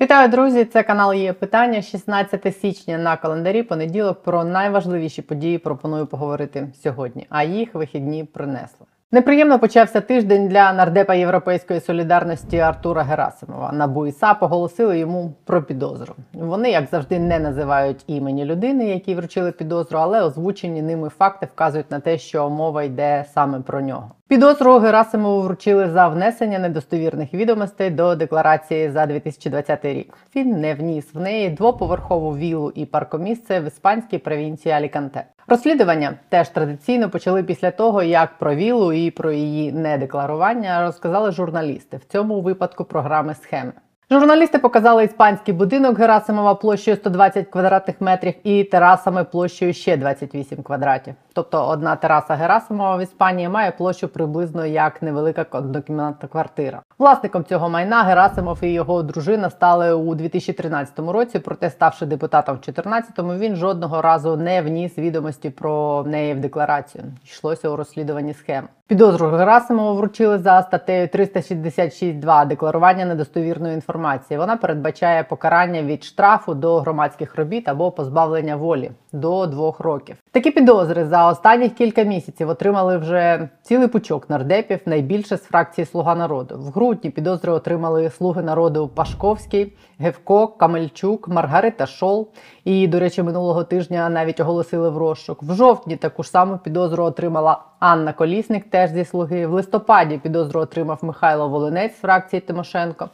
Вітаю, друзі! Це канал є питання. 16 січня на календарі. Понеділок про найважливіші події пропоную поговорити сьогодні. А їх вихідні принесли. Неприємно почався тиждень для нардепа Європейської солідарності Артура Герасимова. НАБУ і САП оголосили йому про підозру. Вони, як завжди, не називають імені людини, якій вручили підозру, але озвучені ними факти вказують на те, що мова йде саме про нього. Підозру Герасимову вручили за внесення недостовірних відомостей до декларації за 2020 рік. Він не вніс в неї двоповерхову вілу і паркомісце в іспанській провінції Аліканте. Розслідування теж традиційно почали після того, як про вілу і про її недекларування розказали журналісти. В цьому випадку програми схеми. Журналісти показали іспанський будинок Герасимова площею 120 квадратних метрів і терасами площею ще 28 квадратів. Тобто одна тераса Герасимова в Іспанії має площу приблизно як невелика однокімнатна квартира. Власником цього майна Герасимов і його дружина стали у 2013 році. Проте, ставши депутатом в 2014, він жодного разу не вніс відомості про неї в декларацію. Йшлося у розслідуванні схем. Підозру Герасимову вручили за статтею 366.2 декларування недостовірної інформації. Вона передбачає покарання від штрафу до громадських робіт або позбавлення волі до двох років. Такі підозри за останніх кілька місяців отримали вже цілий пучок нардепів, найбільше з фракції Слуга народу. В грудні підозри отримали слуги народу Пашковський, Гевко, Камельчук, Маргарита Шол. І, до речі, минулого тижня навіть оголосили в розшук. В жовтні таку ж саму підозру отримала Анна Колісник, теж зі слуги. В листопаді підозру отримав Михайло Волинець з фракції Тимошенко.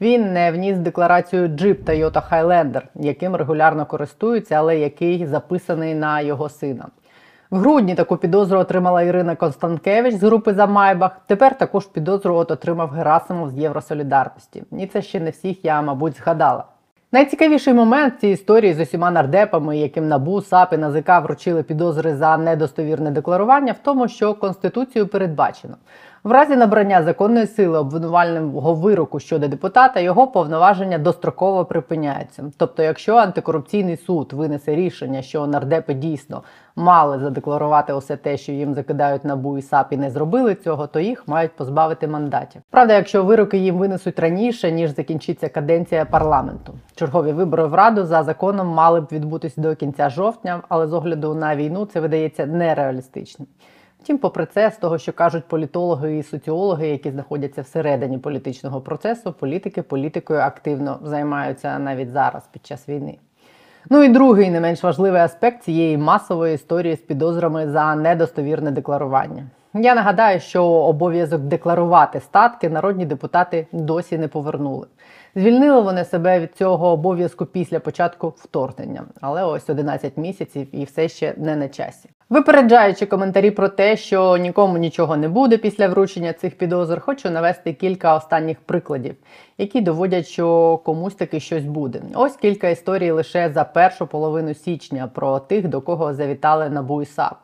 Він не вніс декларацію Jeep Toyota Highlander, яким регулярно користуються, але який записаний на його сина. В грудні таку підозру отримала Ірина Констанкевич з групи за Майбах. Тепер також підозру от отримав Герасимов з Євросолідарності. І це ще не всіх я, мабуть, згадала. Найцікавіший момент цієї історії з усіма нардепами, яким набу САП і НАЗК вручили підозри за недостовірне декларування, в тому, що конституцією передбачено. В разі набрання законної сили обвинувального вироку щодо депутата його повноваження достроково припиняються. Тобто, якщо антикорупційний суд винесе рішення, що нардепи дійсно мали задекларувати усе те, що їм закидають набу і САП і не зробили цього, то їх мають позбавити мандатів. Правда, якщо вироки їм винесуть раніше ніж закінчиться каденція парламенту. Чергові вибори в раду за законом мали б відбутись до кінця жовтня, але з огляду на війну це видається нереалістичним. Втім, попри це, з того, що кажуть політологи і соціологи, які знаходяться всередині політичного процесу, політики політикою активно займаються навіть зараз під час війни. Ну і другий не менш важливий аспект цієї масової історії з підозрами за недостовірне декларування. Я нагадаю, що обов'язок декларувати статки народні депутати досі не повернули. Звільнили вони себе від цього обов'язку після початку вторгнення, але ось 11 місяців і все ще не на часі. Випереджаючи коментарі про те, що нікому нічого не буде після вручення цих підозр, хочу навести кілька останніх прикладів, які доводять, що комусь таки щось буде. Ось кілька історій лише за першу половину січня про тих, до кого завітали НАБУ і САП.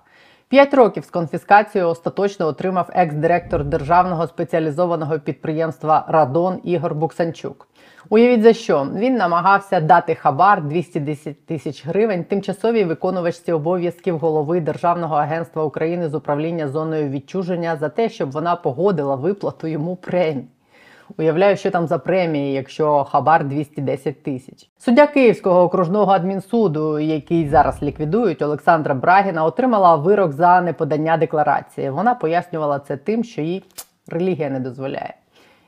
П'ять років з конфіскацією остаточно отримав екс-директор державного спеціалізованого підприємства Радон Ігор Буксанчук. Уявіть за що він намагався дати хабар 210 тисяч гривень тимчасовій виконувачці обов'язків голови Державного агентства України з управління зоною відчуження за те, щоб вона погодила виплату йому премії. Уявляю, що там за премії, якщо хабар 210 тисяч. Суддя Київського окружного адмінсуду, який зараз ліквідують, Олександра Брагіна, отримала вирок за неподання декларації. Вона пояснювала це тим, що їй релігія не дозволяє.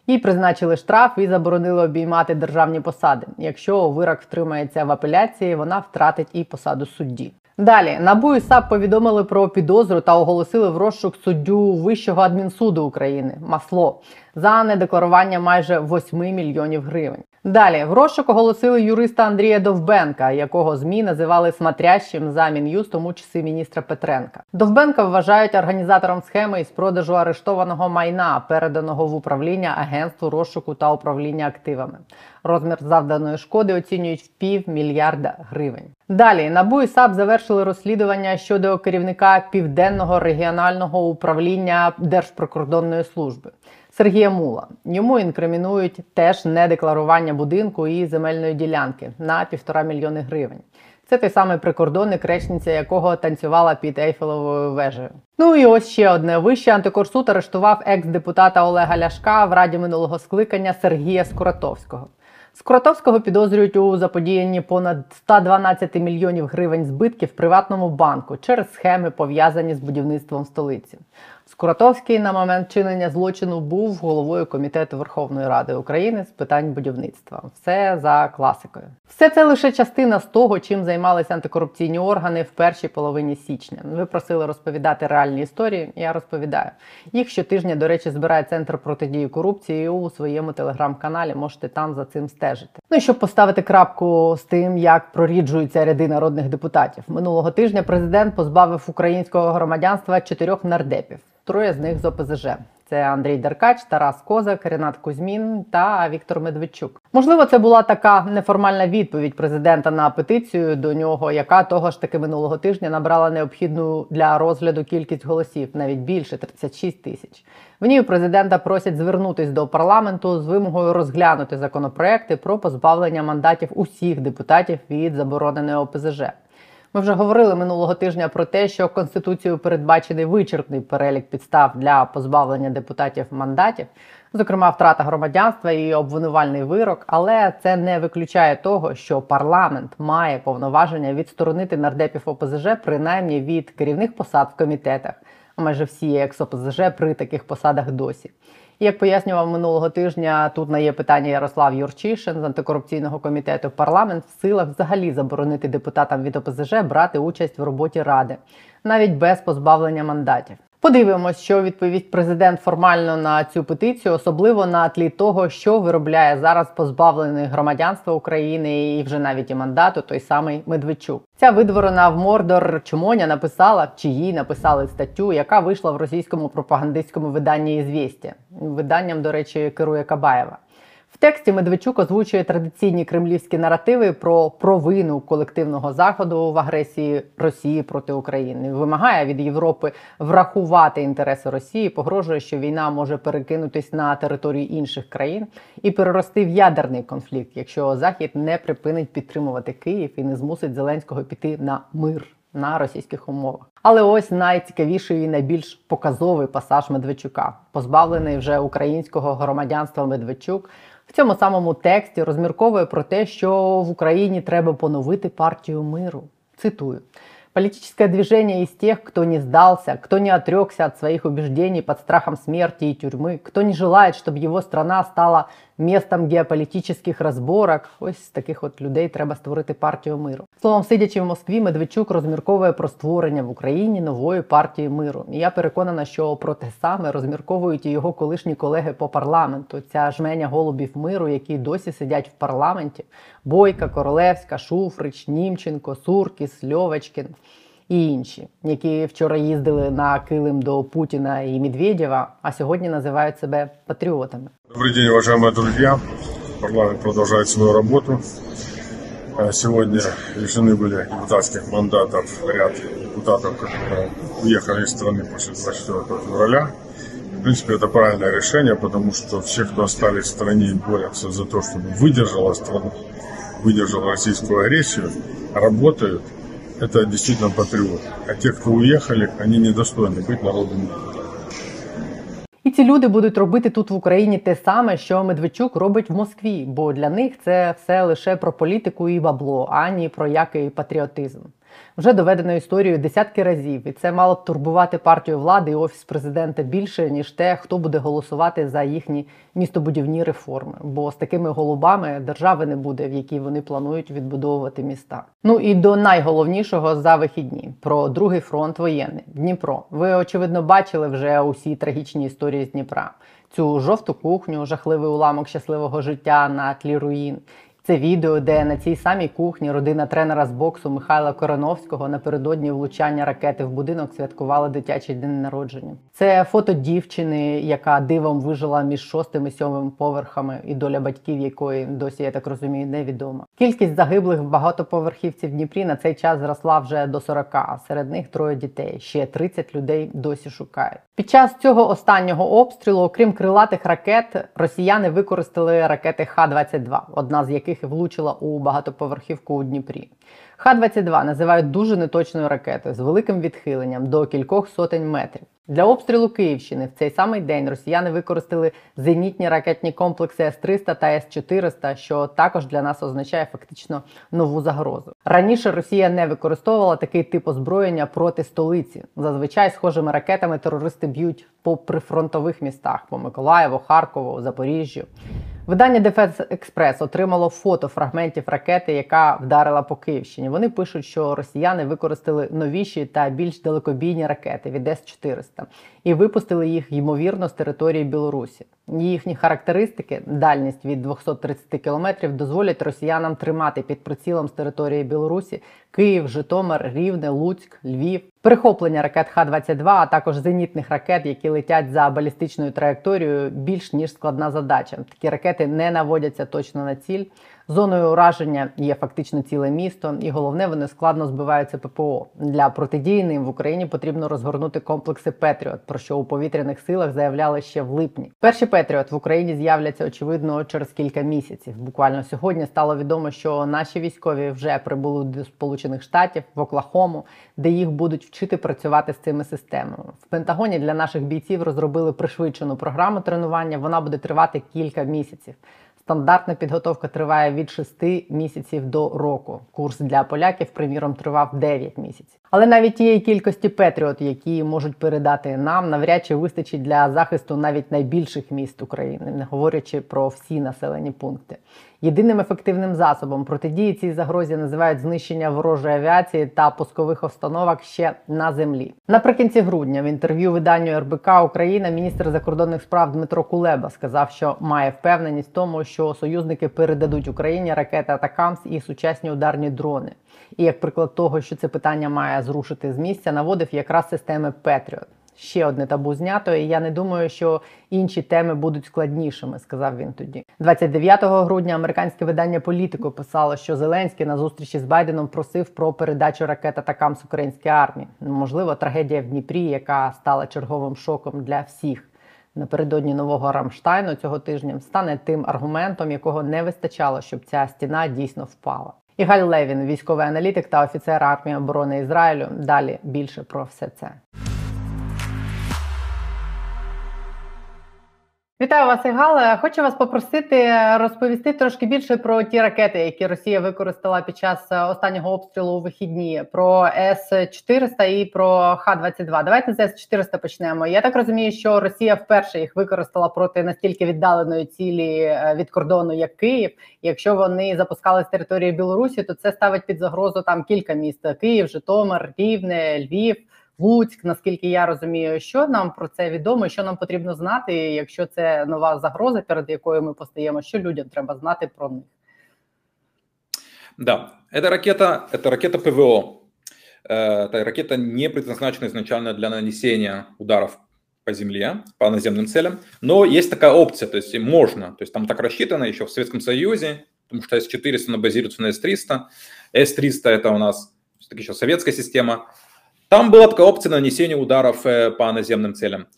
Їй призначили штраф і заборонили обіймати державні посади. Якщо вирок втримається в апеляції, вона втратить і посаду судді. Далі НАБУ і САП повідомили про підозру та оголосили в розшук суддю Вищого адмінсуду України Масло за недекларування майже 8 мільйонів гривень. Далі в розшук оголосили юриста Андрія Довбенка, якого змі називали смотрящим за мін'юстом у часи міністра Петренка. Довбенка вважають організатором схеми із продажу арештованого майна, переданого в управління агентству розшуку та управління активами. Розмір завданої шкоди оцінюють в пів мільярда гривень. Далі НАБУ і САП завершили розслідування щодо керівника південного регіонального управління Держприкордонної служби. Сергія Мула. Йому інкримінують теж недекларування будинку і земельної ділянки на півтора мільйони гривень. Це той самий прикордонник, речниця якого танцювала під Ейфелевою вежею. Ну і ось ще одне вище антикорсуд арештував екс-депутата Олега Ляшка в раді минулого скликання Сергія Скуратовського. Скуратовського підозрюють у заподіянні понад 112 мільйонів гривень збитків приватному банку через схеми, пов'язані з будівництвом столиці. Скуратовський на момент чинення злочину був головою комітету Верховної Ради України з питань будівництва. Все за класикою. Все це лише частина з того, чим займалися антикорупційні органи в першій половині січня. Ви просили розповідати реальні історії. Я розповідаю. Їх щотижня, до речі, збирає центр протидії корупції у своєму телеграм-каналі. Можете там за цим стежити. Ну і щоб поставити крапку з тим, як проріджуються ряди народних депутатів. Минулого тижня президент позбавив українського громадянства чотирьох нардепів. Троє з них з ОПЗЖ. Це Андрій Деркач, Тарас Козак, Ренат Кузьмін та Віктор Медведчук. Можливо, це була така неформальна відповідь президента на петицію до нього, яка того ж таки минулого тижня набрала необхідну для розгляду кількість голосів, навіть більше 36 тисяч. В ній президента просять звернутись до парламенту з вимогою розглянути законопроекти про позбавлення мандатів усіх депутатів від забороненої ОПЗЖ. Ми вже говорили минулого тижня про те, що конституцією передбачений вичерпний перелік підстав для позбавлення депутатів мандатів, зокрема втрата громадянства і обвинувальний вирок. Але це не виключає того, що парламент має повноваження відсторонити нардепів ОПЗЖ принаймні від керівних посад в комітетах. А майже всі екс ОПЗЖ при таких посадах досі. Як пояснював минулого тижня, тут на є питання Ярослав Юрчишин з антикорупційного комітету. Парламент в силах взагалі заборонити депутатам від ОПЗЖ брати участь в роботі ради, навіть без позбавлення мандатів. Подивимось, що відповість президент формально на цю петицію, особливо на тлі того, що виробляє зараз позбавлений громадянства України і вже навіть і мандату, той самий Медведчук. Ця видворена в Мордор Чумоня написала, чи їй написали статтю, яка вийшла в російському пропагандистському виданні «Ізвєсті». Виданням, до речі, керує Кабаєва. В тексті Медведчук озвучує традиційні кремлівські наративи про провину колективного заходу в агресії Росії проти України. Вимагає від Європи врахувати інтереси Росії, погрожує, що війна може перекинутись на територію інших країн і перерости в ядерний конфлікт, якщо Захід не припинить підтримувати Київ і не змусить Зеленського піти на мир. На російських умовах, але ось найцікавіший і найбільш показовий пасаж Медведчука, позбавлений вже українського громадянства Медведчук, в цьому самому тексті розмірковує про те, що в Україні треба поновити партію миру. Цитую. Политическое движение из тех, кто не сдался, кто не отрекся от своих убеждений под страхом смерти и тюрьмы, кто не желает, чтобы его страна стала местом геополітичних розборок. Ось таких от людей треба створити партію миру. Словом, сидячи в Москві, Медведчук розмірковує про створення в Україні нової партії миру. І я переконана, що про те саме розмірковують і його колишні колеги по парламенту. Ця жменя голубів миру, які досі сидять в парламенті: Бойка, Королевська, Шуфрич, Німченко, Суркіс, Льовочкін І інші, які вчора їздили на килим до Путіна і Медведєва, а сьогодні називають себе патріотами. Добрый день, уважаемые друзья. Парламент продолжает свою работу. Э, Сегодня лишены были депутатских мандатов ряд депутатов, которые уехали из страны после 24 февраля. В принципе, это правильное решение, потому что все, кто остались в стране и борются за то, чтобы выдержала страна, выдержала российскую агрессию, работают. Это действительно патриоты. А те, кто уехали, они недостойны быть народными І ці люди будуть робити тут в Україні те саме, що Медведчук робить в Москві, бо для них це все лише про політику і бабло, ані про який патріотизм. Вже доведено історію десятки разів, і це мало б турбувати партію влади і офіс президента більше ніж те, хто буде голосувати за їхні містобудівні реформи. Бо з такими голубами держави не буде, в якій вони планують відбудовувати міста. Ну і до найголовнішого за вихідні про другий фронт воєнний Дніпро. Ви очевидно бачили вже усі трагічні історії з Дніпра. Цю жовту кухню, жахливий уламок щасливого життя на тлі руїн. Це відео, де на цій самій кухні родина тренера з боксу Михайла Короновського напередодні влучання ракети в будинок святкувала дитячий день народження. Це фото дівчини, яка дивом вижила між шостим і сьомим поверхами, і доля батьків якої досі, я так розумію, невідома. Кількість загиблих в багатоповерхівці в Дніпрі на цей час зросла вже до 40, а серед них троє дітей. Ще 30 людей досі шукають. Під час цього останнього обстрілу, окрім крилатих ракет, росіяни використали ракети Х-22, одна з яких яких влучила у багатоповерхівку у Дніпрі. Х-22 називають дуже неточною ракетою з великим відхиленням до кількох сотень метрів. Для обстрілу Київщини в цей самий день росіяни використали зенітні ракетні комплекси С-300 та С-400, що також для нас означає фактично нову загрозу. Раніше Росія не використовувала такий тип озброєння проти столиці. Зазвичай схожими ракетами терористи б'ють по прифронтових містах по Миколаєву, Харкову, Запоріжжю. Видання Defense Express отримало фото фрагментів ракети, яка вдарила по Київщині. Вони пишуть, що росіяни використали новіші та більш далекобійні ракети від С-400 і випустили їх ймовірно з території Білорусі. Їхні характеристики, дальність від 230 кілометрів, дозволять росіянам тримати під прицілом з території Білорусі Київ, Житомир, Рівне, Луцьк, Львів. перехоплення ракет Х-22, а також зенітних ракет, які летять за балістичною траєкторією, більш ніж складна задача. Такі ракети не наводяться точно на ціль. Зоною ураження є фактично ціле місто, і головне, вони складно збиваються ППО. Для протидії ним в Україні потрібно розгорнути комплекси Петріот, про що у повітряних силах заявляли ще в липні. Перші Петріот в Україні з'являться очевидно через кілька місяців. Буквально сьогодні стало відомо, що наші військові вже прибули до Сполучених Штатів в Оклахому, де їх будуть вчити працювати з цими системами. В Пентагоні для наших бійців розробили пришвидшену програму тренування. Вона буде тривати кілька місяців. Стандартна підготовка триває від 6 місяців до року. Курс для поляків, приміром, тривав 9 місяців. Але навіть тієї кількості Петріот, які можуть передати нам, навряд чи вистачить для захисту навіть найбільших міст України, не говорячи про всі населені пункти. Єдиним ефективним засобом протидії цій загрозі називають знищення ворожої авіації та пускових установок ще на землі. Наприкінці грудня в інтерв'ю виданню РБК Україна міністр закордонних справ Дмитро Кулеба сказав, що має впевненість в тому, що союзники передадуть Україні ракети Атакамс і сучасні ударні дрони. І як приклад того, що це питання має зрушити з місця, наводив якраз системи Петріот. Ще одне табу знято, і я не думаю, що інші теми будуть складнішими, сказав він тоді. 29 грудня американське видання Політико писало, що Зеленський на зустрічі з Байденом просив про передачу ракет атакам з української армії. Можливо, трагедія в Дніпрі, яка стала черговим шоком для всіх. Напередодні нового Рамштайну цього тижня стане тим аргументом, якого не вистачало, щоб ця стіна дійсно впала. Ігаль Левін, військовий аналітик та офіцер армії оборони Ізраїлю. Далі більше про все це. Вітаю вас, Ігал. Хочу вас попросити розповісти трошки більше про ті ракети, які Росія використала під час останнього обстрілу у вихідні. Про С-400 і про Х-22. Давайте з С-400 почнемо. Я так розумію, що Росія вперше їх використала проти настільки віддаленої цілі від кордону, як Київ. Якщо вони запускали з території Білорусі, то це ставить під загрозу там кілька міст: Київ, Житомир, Рівне, Львів. Луцьк, наскільки я розумію, що нам про це відомо, що нам потрібно знати, якщо це нова загроза, перед якою ми постаємо, що людям треба знати про них. Да, это ракета, это ракета ПВО. Это ракета не предназначена изначально для нанесения ударов по земле, по наземным целям, но есть такая опция, то есть можно, то есть там так рассчитано еще в Советском Союзе, потому что С-400 она базируется на С-300, С-300 это у нас все-таки еще советская система, там была такая опция нанесения ударов по наземным целям.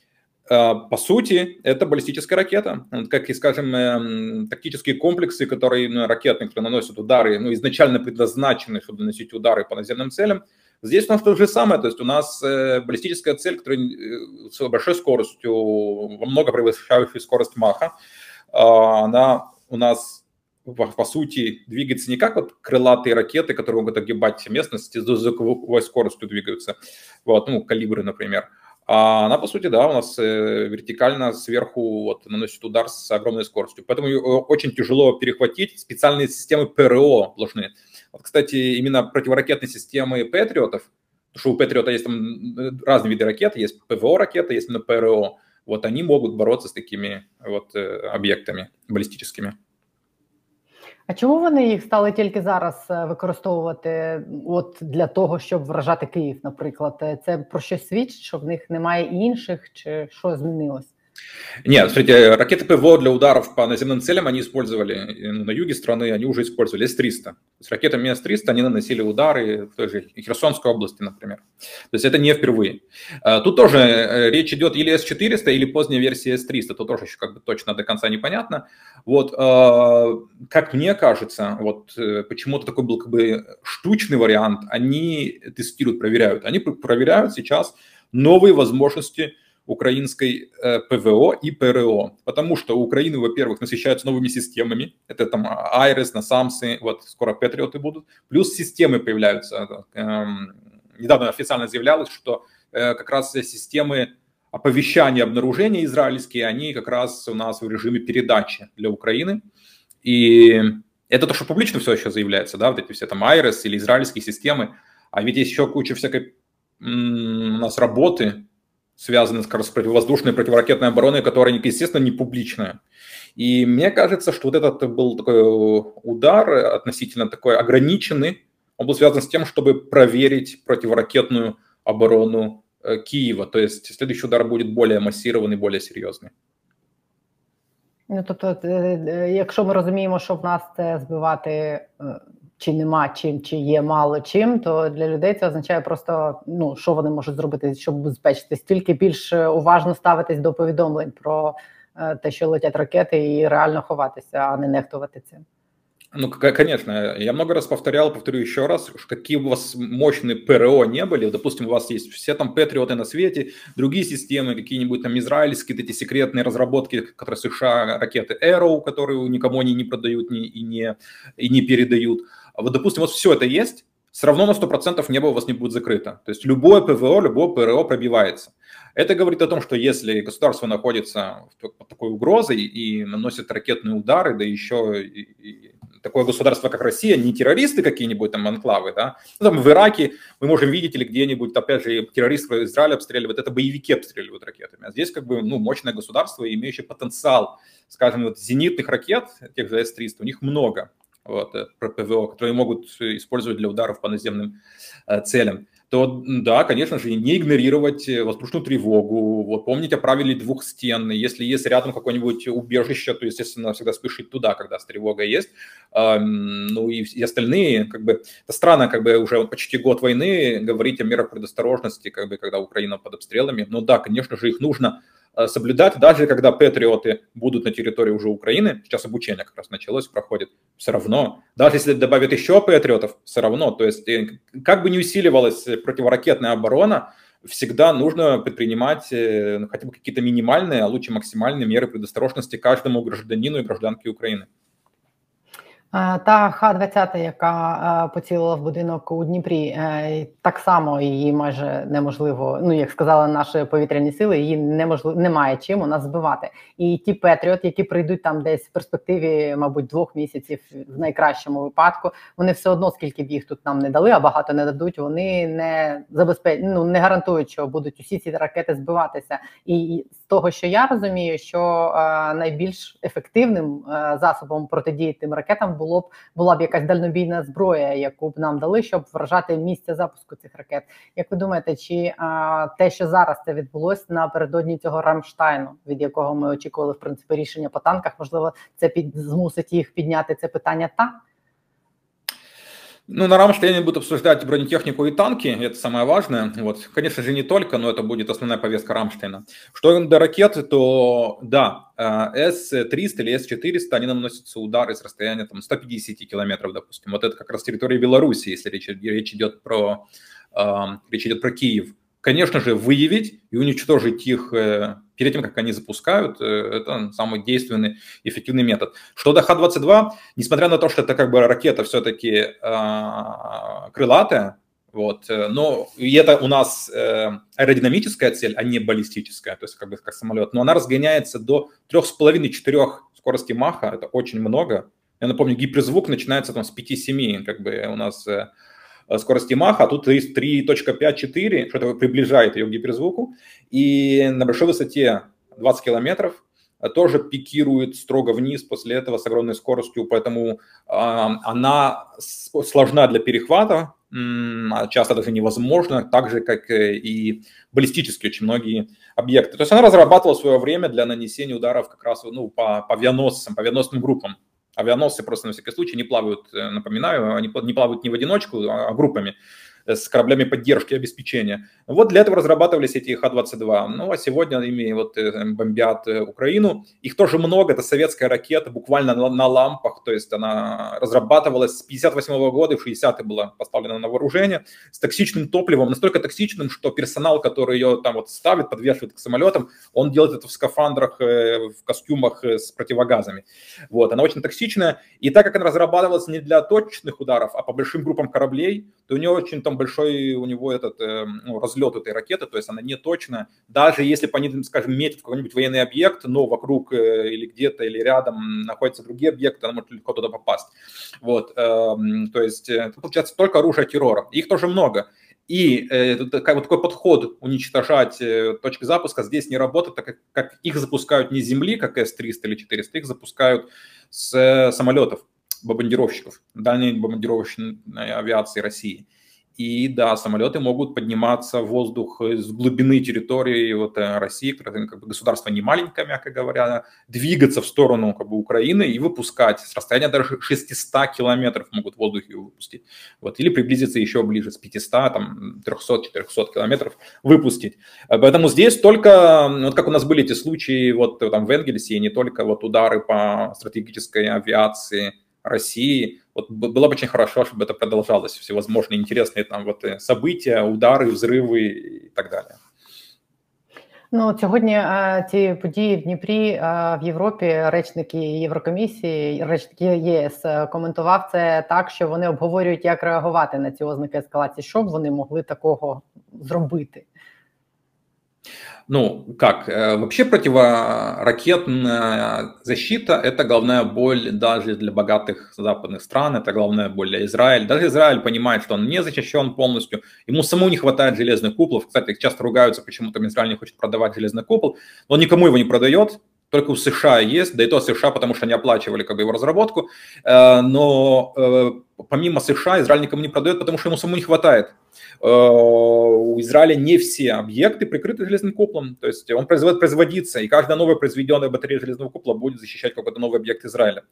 По сути, это баллистическая ракета, как и, скажем, тактические комплексы, которые ну, ракетные, которые наносят удары, ну, изначально предназначены, чтобы наносить удары по наземным целям. Здесь у нас то же самое, то есть у нас баллистическая цель, которая с большой скоростью, во много превышающей скорость Маха, она у нас по сути, двигается не как вот крылатые ракеты, которые могут огибать местности, с звуковой скоростью двигаются, вот, ну, калибры, например. А она, по сути, да, у нас вертикально сверху вот, наносит удар с огромной скоростью. Поэтому ее очень тяжело перехватить. Специальные системы ПРО должны. Вот, кстати, именно противоракетные системы Патриотов, потому что у Патриота есть там разные виды ракет, есть ПВО-ракеты, есть именно ПРО. Вот они могут бороться с такими вот объектами баллистическими. А чому вони їх стали тільки зараз використовувати от для того, щоб вражати Київ, наприклад? Це про що свідчить, що в них немає інших, чи що змінилось? Нет, смотрите, ракеты ПВО для ударов по наземным целям они использовали ну, на юге страны, они уже использовали С-300. То есть ракетами С-300 они наносили удары в той же Херсонской области, например. То есть это не впервые. А, тут тоже э, речь идет или С-400, или поздняя версия С-300. Тут тоже еще как бы точно до конца непонятно. Вот, а, как мне кажется, вот э, почему-то такой был как бы штучный вариант, они тестируют, проверяют. Они проверяют сейчас новые возможности украинской э, ПВО и ПРО, потому что Украины, во-первых, насыщаются новыми системами, это там Айрес, Насамсы, вот скоро Патриоты будут, плюс системы появляются. Эм, недавно официально заявлялось, что э, как раз системы оповещания обнаружения израильские, они как раз у нас в режиме передачи для Украины, и это то, что публично все еще заявляется, да, вот эти все там Айрес или израильские системы, а ведь есть еще куча всякой у нас работы, связанные с противовоздушной, противоракетной обороной, которая, естественно, не публичная. И мне кажется, что вот этот был такой удар относительно такой ограниченный, он был связан с тем, чтобы проверить противоракетную оборону э, Киева. То есть следующий удар будет более массированный, более серйозний. Ну, тобто, якщо ми розуміємо, що в нас це збивати чи нема чим, чи є мало чим, то для людей це означає просто ну що вони можуть зробити, щоб безпечитись, тільки більш уважно ставитись до повідомлень про те, що летять ракети, і реально ховатися, а не нехтувати цим. Ну, конечно, я много раз повторял, повторю еще раз, какие у вас мощные ПРО не были, допустим, у вас есть все там Патриоты на свете, другие системы, какие-нибудь там израильские, эти секретные разработки, которые США, ракеты Arrow, которые никому они не продают ни, и, не, и не передают. А вот, допустим, вот все это есть, все равно на 100% небо у вас не будет закрыто. То есть любое ПВО, любое ПРО пробивается. Это говорит о том, что если государство находится под такой угрозой и наносит ракетные удары, да еще и, и такое государство, как Россия, не террористы какие-нибудь там анклавы, да, ну, там в Ираке мы можем видеть или где-нибудь, опять же, террористы Израиля обстреливают, это боевики обстреливают ракетами, а здесь как бы, ну, мощное государство, имеющее потенциал, скажем, вот зенитных ракет, тех же С-300, у них много, вот, э, ПВО, которые могут использовать для ударов по наземным э, целям, то да, конечно же, не игнорировать э, воздушную тревогу, вот помнить о правиле двух стен, если есть рядом какое-нибудь убежище, то, естественно, всегда спешить туда, когда с тревогой есть, ну и, и остальные, как бы, это странно, как бы уже почти год войны говорить о мерах предосторожности, как бы, когда Украина под обстрелами, но да, конечно же, их нужно Э, соблюдать, даже когда патриоты будут на территории уже Украины, сейчас обучение как раз началось, проходит, все равно, даже если добавят еще патриотов, все равно, то есть э, как бы не усиливалась противоракетная оборона, всегда нужно предпринимать э, ну, хотя бы какие-то минимальные, а лучше максимальные меры предосторожности каждому гражданину и гражданке Украины. Та Х-20, яка поцілила в будинок у Дніпрі, е, так само її майже неможливо. Ну як сказали наші повітряні сили, її неможливо немає чим у нас збивати. І ті Петріот, які прийдуть там десь в перспективі, мабуть, двох місяців в найкращому випадку, вони все одно, скільки б їх тут нам не дали, а багато не дадуть. Вони не забезпеч... ну, не гарантують, що будуть усі ці ракети збиватися. І того, що я розумію, що е, найбільш ефективним е, засобом протидії тим ракетам було б була б якась дальнобійна зброя, яку б нам дали, щоб вражати місце запуску цих ракет. Як ви думаєте, чи а, те, що зараз це відбулося напередодні цього Рамштайну, від якого ми очікували в принципі рішення по танках, можливо, це під змусить їх підняти це питання та? Ну, на Рамштейне будут обсуждать бронетехнику и танки, это самое важное. Вот, конечно же, не только, но это будет основная повестка Рамштейна. Что до ракеты, то да, э, С-300 или С-400, они наносятся удары с расстояния там, 150 километров, допустим. Вот это как раз территория Беларуси, если речь, речь, идет, про, э, речь идет про Киев. Конечно же, выявить и уничтожить их э, перед тем, как они запускают, э, это самый действенный, эффективный метод. Что до Х-22, несмотря на то, что это как бы ракета все-таки э, крылатая, вот, э, но и это у нас аэродинамическая цель, а не баллистическая, то есть как бы как самолет, но она разгоняется до 3,5-4 скорости Маха, это очень много. Я напомню, гиперзвук начинается там с 5-7, как бы у нас скорости Маха, а тут 3.5-4, что это приближает ее к гиперзвуку, и на большой высоте 20 километров тоже пикирует строго вниз после этого с огромной скоростью, поэтому э, она сложна для перехвата, а часто даже невозможно, так же, как и баллистические очень многие объекты. То есть она разрабатывала свое время для нанесения ударов как раз ну, по, по авианосцам, по авианосным группам. Авианосцы просто на всякий случай не плавают, напоминаю, они не плавают не в одиночку, а группами с кораблями поддержки и обеспечения. Вот для этого разрабатывались эти Х-22. Ну, а сегодня ими вот э, бомбят э, Украину. Их тоже много, это советская ракета, буквально на, на лампах, то есть она разрабатывалась с 58 -го года, в 60-е была поставлена на вооружение, с токсичным топливом, настолько токсичным, что персонал, который ее там вот ставит, подвешивает к самолетам, он делает это в скафандрах, э, в костюмах с противогазами. Вот, она очень токсичная, и так как она разрабатывалась не для точечных ударов, а по большим группам кораблей, то у нее очень там большой у него этот э, ну, разлет этой ракеты, то есть она не точная. Даже если по ней, скажем, метит какой-нибудь военный объект, но вокруг э, или где-то или рядом находятся другие объекты, она может легко туда попасть. Вот, э, то есть это получается только оружие террора. Их тоже много. И э, такой, вот такой подход уничтожать э, точки запуска здесь не работает, так как, как их запускают не с земли, как С-300 или 400, их запускают с э, самолетов бомбардировщиков, дальней бомбардировочной авиации России. И да, самолеты могут подниматься в воздух с глубины территории вот, э, России, которая как бы, государство не маленькое, мягко говоря, двигаться в сторону как бы, Украины и выпускать. С расстояния даже 600 километров могут в воздухе выпустить. Вот, или приблизиться еще ближе, с 500, там, 300-400 километров выпустить. Поэтому здесь только, вот как у нас были эти случаи вот там в Энгельсе, не только вот удары по стратегической авиации, России. Вот было бы очень хорошо, чтобы это продолжалось, всевозможные интересные там вот э, события, удары, взриви і так далі. Ну сьогодні а, ці події в Дніпрі а, в Європі речники Єврокомісії, речники ЄС коментував це так, що вони обговорюють, як реагувати на ці ознаки ескалації, що б вони могли такого зробити. Ну, как? Э, вообще противоракетная защита – это головная боль даже для богатых западных стран, это главная боль для Израиля. Даже Израиль понимает, что он не защищен полностью, ему самому не хватает железных куполов. Кстати, часто ругаются, почему там Израиль не хочет продавать железный купол, но он никому его не продает, только у США есть, да и то США, потому что они оплачивали как бы его разработку, э, но э, помимо США Израиль никому не продает, потому что ему самому не хватает. Э, у Израиля не все объекты прикрыты железным куполом, то есть он производит производиться, и каждая новая произведенная батарея железного купола будет защищать какой-то новый объект Израиля.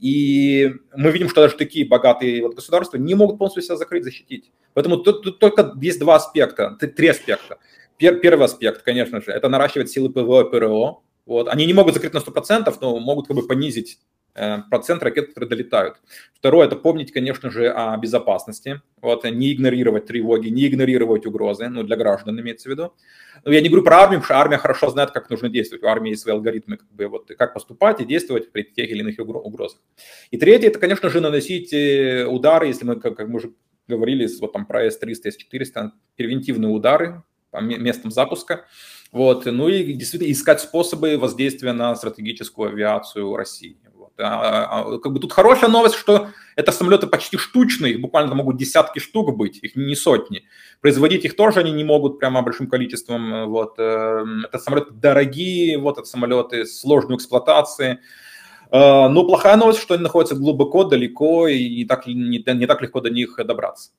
И мы видим, что даже такие богатые вот государства не могут полностью себя закрыть, защитить. Поэтому тут, тут только есть два аспекта, три аспекта. Первый аспект, конечно же, это наращивать силы ПВО и ПРО, вот. Они не могут закрыть на 100%, но могут как бы понизить э, процент ракет, которые долетают. Второе, это помнить, конечно же, о безопасности, вот, не игнорировать тревоги, не игнорировать угрозы, ну, для граждан имеется в виду. Ну, я не говорю про армию, потому что армия хорошо знает, как нужно действовать. У армии есть свои алгоритмы, как, бы, вот, как поступать и действовать при тех или иных угрозах. И третье, это, конечно же, наносить э, удары, если мы, как, как мы уже говорили, вот там про S-300, S-400, превентивные удары по местам запуска, вот. Ну и действительно искать способы воздействия на стратегическую авиацию России. Вот. А, а, а как бы тут хорошая новость, что это самолеты почти штучные, их буквально могут десятки штук быть, их не сотни. Производить их тоже они не могут прямо большим количеством. Вот. Э, это самолеты дорогие, вот это самолеты сложной эксплуатации. Э, но плохая новость, что они находятся глубоко, далеко и не так, не, не так легко до них добраться.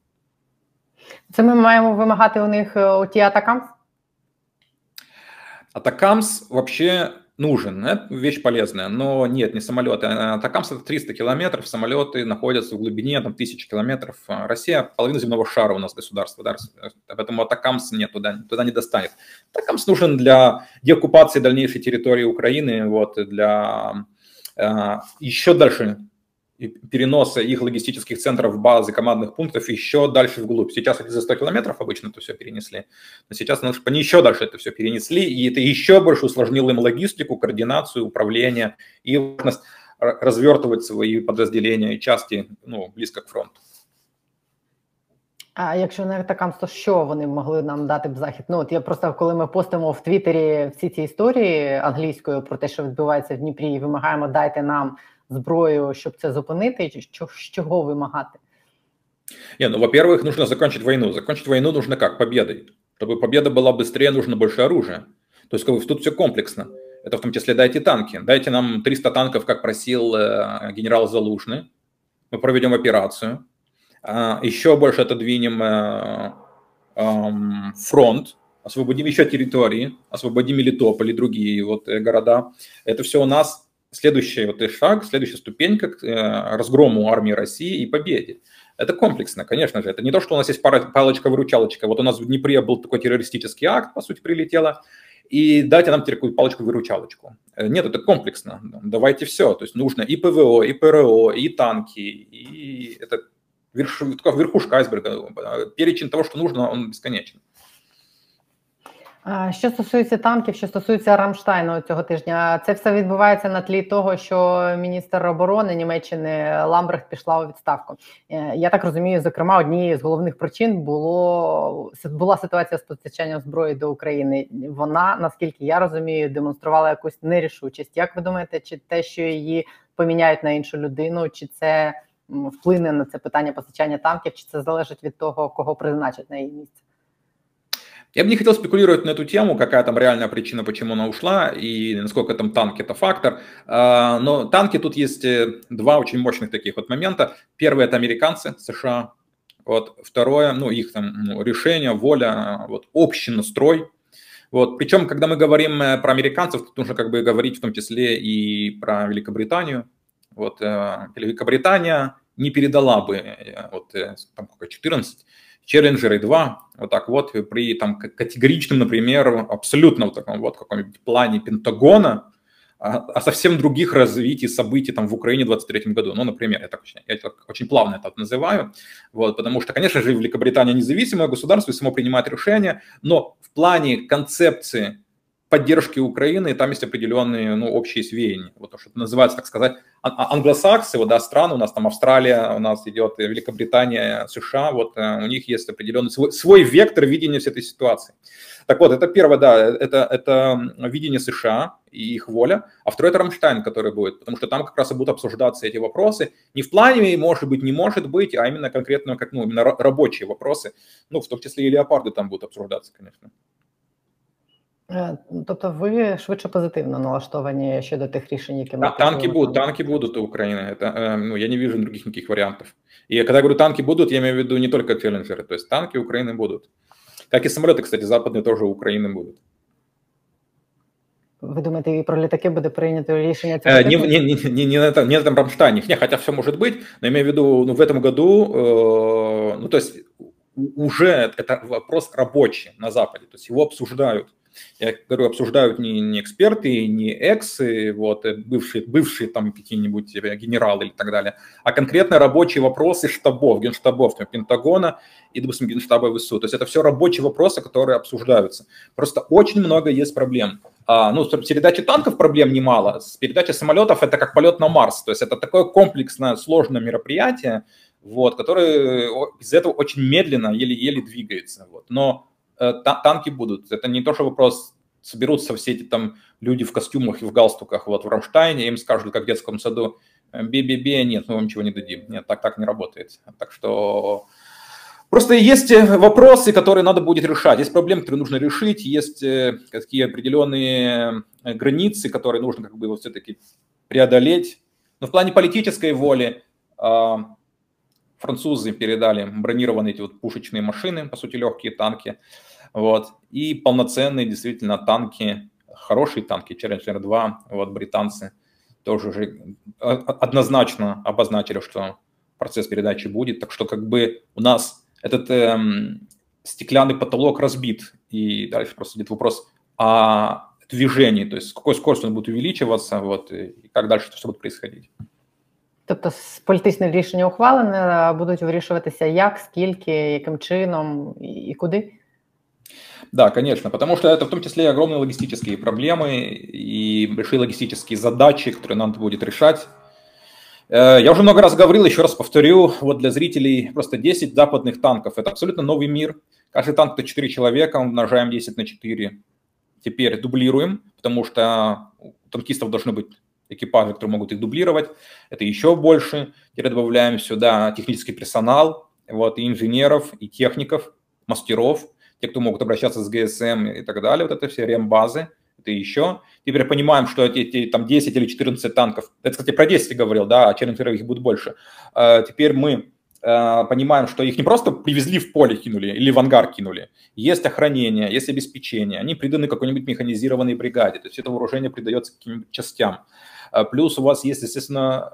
Це ми маємо вимагати у них оті ATACMS? ATACMS вообще нужен, это вещь полезная, но нет, не самолеты. ATACMS это 300 километров, самолеты находятся в глубине там, тысяч километров. Россия половина земного шара у нас государство, да, поэтому Атакамс нет, туда, туда не достанет. Атакамс нужен для деоккупации дальнейшей территории Украины, вот, для э, еще дальше переноса их логистических центров, базы, командных пунктов еще дальше вглубь. Сейчас они за 100 километров обычно это все перенесли, но сейчас они еще дальше это все перенесли, и это еще больше усложнило им логистику, координацию, управление и возможность развертывать свои подразделения и части ну, близко к фронту. А якщо не атакам, то що вони могли нам дати б захід? Ну от я просто коли ми постимо в Твіттері всі ці історії англійською про те, що відбувається в Дніпрі, і вимагаємо дайте нам зброю, щоб це зупинити, що, чого вимагати? Не, ну, во-первых, нужно закончить войну. Закончить войну нужно как? Победой. Чтобы победа была быстрее, нужно больше оружия. То есть как бы, тут все комплексно. Это в том числе дайте танки. Дайте нам 300 танков, как просил э, генерал Залужный. Мы проведем операцию. еще больше отодвинем фронт, освободим еще территории, освободим Мелитополь и другие вот города. Это все у нас следующий вот шаг, следующая ступенька к разгрому армии России и победе. Это комплексно, конечно же. Это не то, что у нас есть палочка-выручалочка. Вот у нас в Днепре был такой террористический акт, по сути, прилетело, и дайте нам какую палочку-выручалочку. Э, нет, это комплексно. Давайте все. То есть нужно и ПВО, и ПРО, и танки, и это верш... верхушка айсберга. Перечень того, что нужно, он бесконечен. Що стосується танків, що стосується Рамштайну цього тижня, це все відбувається на тлі того, що міністр оборони Німеччини Ламбрехт пішла у відставку. Е, я так розумію, зокрема, однією з головних причин було була ситуація з постачанням зброї до України. Вона, наскільки я розумію, демонструвала якусь нерішучість. Як ви думаєте, чи те, що її поміняють на іншу людину, чи це вплине на це питання постачання танків, чи це залежить від того, кого призначать на її місце? Я бы не хотел спекулировать на эту тему, какая там реальная причина, почему она ушла, и насколько там танки это фактор. А, но танки тут есть э, два очень мощных таких вот момента. Первый это американцы, США. Вот. Второе, ну, их там решение, воля, вот, общий настрой. Вот. Причем, когда мы говорим э, про американцев, тут нужно как бы говорить в том числе и про Великобританию. Вот, э, Великобритания не передала бы вот, там, 14 Челленджеры 2, вот так вот, при там категоричном, например, абсолютно вот таком вот каком-нибудь плане Пентагона, а, о совсем других развитий событий там в Украине в 23 году. Ну, например, я так очень, я так очень плавно это называю, вот, потому что, конечно же, Великобритания независимое государство и само принимает решения, но в плане концепции поддержки Украины, там есть определенные ну, общие свеяния. Вот то, что называется, так сказать, а, англосаксы, вот, да, страны, у нас там Австралия, у нас идет Великобритания, США, вот э, у них есть определенный свой, свой вектор видения всей этой ситуации. Так вот, это первое, да, это, это видение США и их воля, а второе это Рамштайн, который будет, потому что там как раз и будут обсуждаться эти вопросы, не в плане может быть, не может быть, а именно конкретно как, ну, именно рабочие вопросы, ну, в том числе и леопарды там будут обсуждаться, конечно. Е, тобто ви швидше позитивно налаштовані щодо тих рішень, які ми да, танки будут, танки будут у Украины. Это, э, ну, я не вижу других никаких вариантов. И когда я говорю танки будут, я имею в виду не только челленджеры, то есть танки Украины будут. Как и самолеты, кстати, западные тоже у Украины будут. Ви думаєте, і про літаки буде прийнято рішення цього? Э, не, не, не, не, не, на этом, не на этом Рамштайне, не, хотя все может быть, но имею в виду, ну, в этом году, э, ну, то есть уже это вопрос рабочий на Западе, то есть его обсуждают Я говорю, обсуждают не, не эксперты, не эксы, вот, э, бывшие, бывшие там какие-нибудь э, генералы и так далее, а конкретно рабочие вопросы штабов, генштабов, там, Пентагона и, допустим, генштаба ВСУ. То есть это все рабочие вопросы, которые обсуждаются. Просто очень много есть проблем. А, ну, с передачей танков проблем немало, с передачей самолетов это как полет на Марс. То есть это такое комплексное, сложное мероприятие, вот, которое из этого очень медленно, еле-еле двигается. Вот. Но Э, танки будут. Это не то, что вопрос соберутся все эти там люди в костюмах и в галстуках вот в Рамштайне, им скажут, как в детском саду, би-би-би, нет, мы вам ничего не дадим. Нет, так, так не работает. Так что просто есть э, вопросы, которые надо будет решать. Есть проблемы, которые нужно решить, есть э, какие определенные границы, которые нужно как бы вот все-таки преодолеть. Но в плане политической воли французы передали бронированные эти вот пушечные машины, по сути, легкие танки. Вот. И полноценные действительно танки, хорошие танки, Challenger 2, вот британцы тоже уже однозначно обозначили, что процесс передачи будет. Так что как бы у нас этот эм, стеклянный потолок разбит. И дальше просто идет вопрос о движении, то есть с какой скоростью он будет увеличиваться, вот, и как дальше это все будет происходить. Тобто політичне рішення ухвалене, будуть вирішуватися як, скільки, яким чином і куди? Да, конечно, потому что это в том числе огромные логистические проблемы и большие логистические задачи, которые надо будет решать. Э, я уже много раз говорил, еще раз повторю, вот для зрителей просто 10 западных танков. Это абсолютно новый мир. Каждый танк это 4 человека, умножаем 10 на 4. Теперь дублируем, потому что у танкистов должны быть экипажи, которые могут их дублировать, это еще больше. Теперь добавляем сюда технический персонал, вот, и инженеров, и техников, мастеров, те, кто могут обращаться с ГСМ и так далее, вот это все рембазы, это еще. Теперь понимаем, что эти, эти там 10 или 14 танков, это, кстати, про 10 говорил, да, а челленджеров их будет больше. А теперь мы э, понимаем, что их не просто привезли в поле кинули или в ангар кинули. Есть охранение, есть обеспечение. Они приданы какой-нибудь механизированной бригаде. То есть это вооружение придается каким-нибудь частям. Э, Плюс у вас есть, естественно,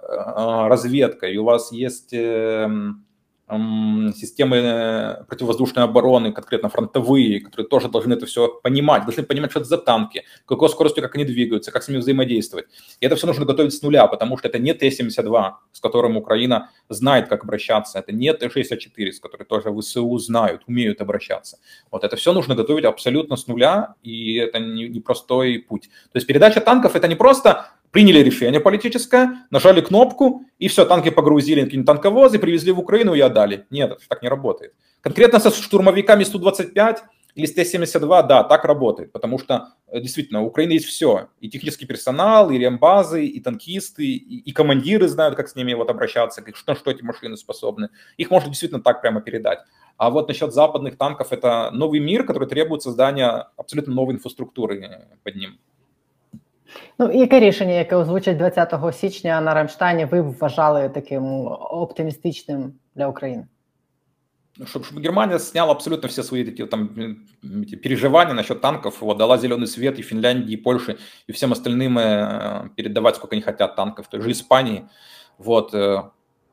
разведка, и у вас есть эм, системы э, противовоздушной обороны, конкретно фронтовые, которые тоже должны это все понимать, должны понимать, что это за танки, какой скоростью, как они двигаются, как с ними взаимодействовать. И это все нужно готовить с нуля, потому что это не Т-72, с которым Украина знает, как обращаться, это не Т-64, с которой тоже ВСУ знают, умеют обращаться. Вот это все нужно готовить абсолютно с нуля, и это не- непростой путь. То есть передача танков это не просто приняли решение политическое, нажали кнопку, и все, танки погрузили какие-нибудь танковозы, привезли в Украину и отдали. Нет, так не работает. Конкретно со штурмовиками Су-25 или с Т-72, да, так работает, потому что э, действительно у Украины есть все. И технический персонал, и рембазы, и танкисты, и, и командиры знают, как с ними вот обращаться, как, что, что эти машины способны. Их можно действительно так прямо передать. А вот насчет западных танков, это новый мир, который требует создания абсолютно новой инфраструктуры под ним. Ну, і яке рішення, яке озвучать 20 січня на Рамштайні, ви б вважали таким оптимістичним для України? чтобы, чтобы Германия сняла абсолютно все свои такие там м, эти переживания насчет танков, вот, дала зеленый свет и Финляндии, и Польше, и всем остальным э, передавать, сколько они хотят танков, той же Испании. Вот, э,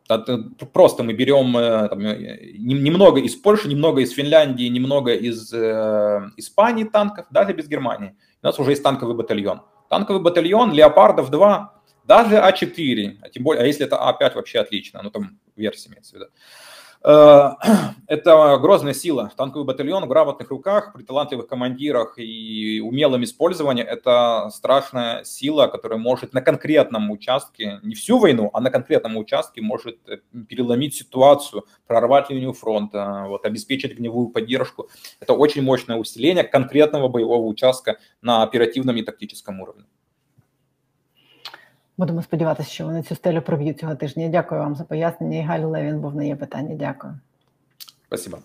это просто мы берем э, там, э, нем- немного из Польши, немного из Финляндии, немного из э, Испании танков, даже без Германии. У нас уже есть танковый батальон. Танковый батальон, Леопардов 2, даже А4, а тем более, а если это А5, вообще отлично, ну там версия имеется в виду. Э, Это грозная сила. Танковый батальон в грамотных руках, при талантливых командирах и умелом использовании – это страшная сила, которая может на конкретном участке, не всю войну, а на конкретном участке может э, переломить ситуацию, прорвать линию фронта, вот, обеспечить огневую поддержку. Это очень мощное усиление конкретного боевого участка на оперативном и тактическом уровне. Будемо сподіватися, що вони цю стелю проб'ють цього тижня. Дякую вам за пояснення. І Галю Левін був на є питання. Дякую. Спасибо.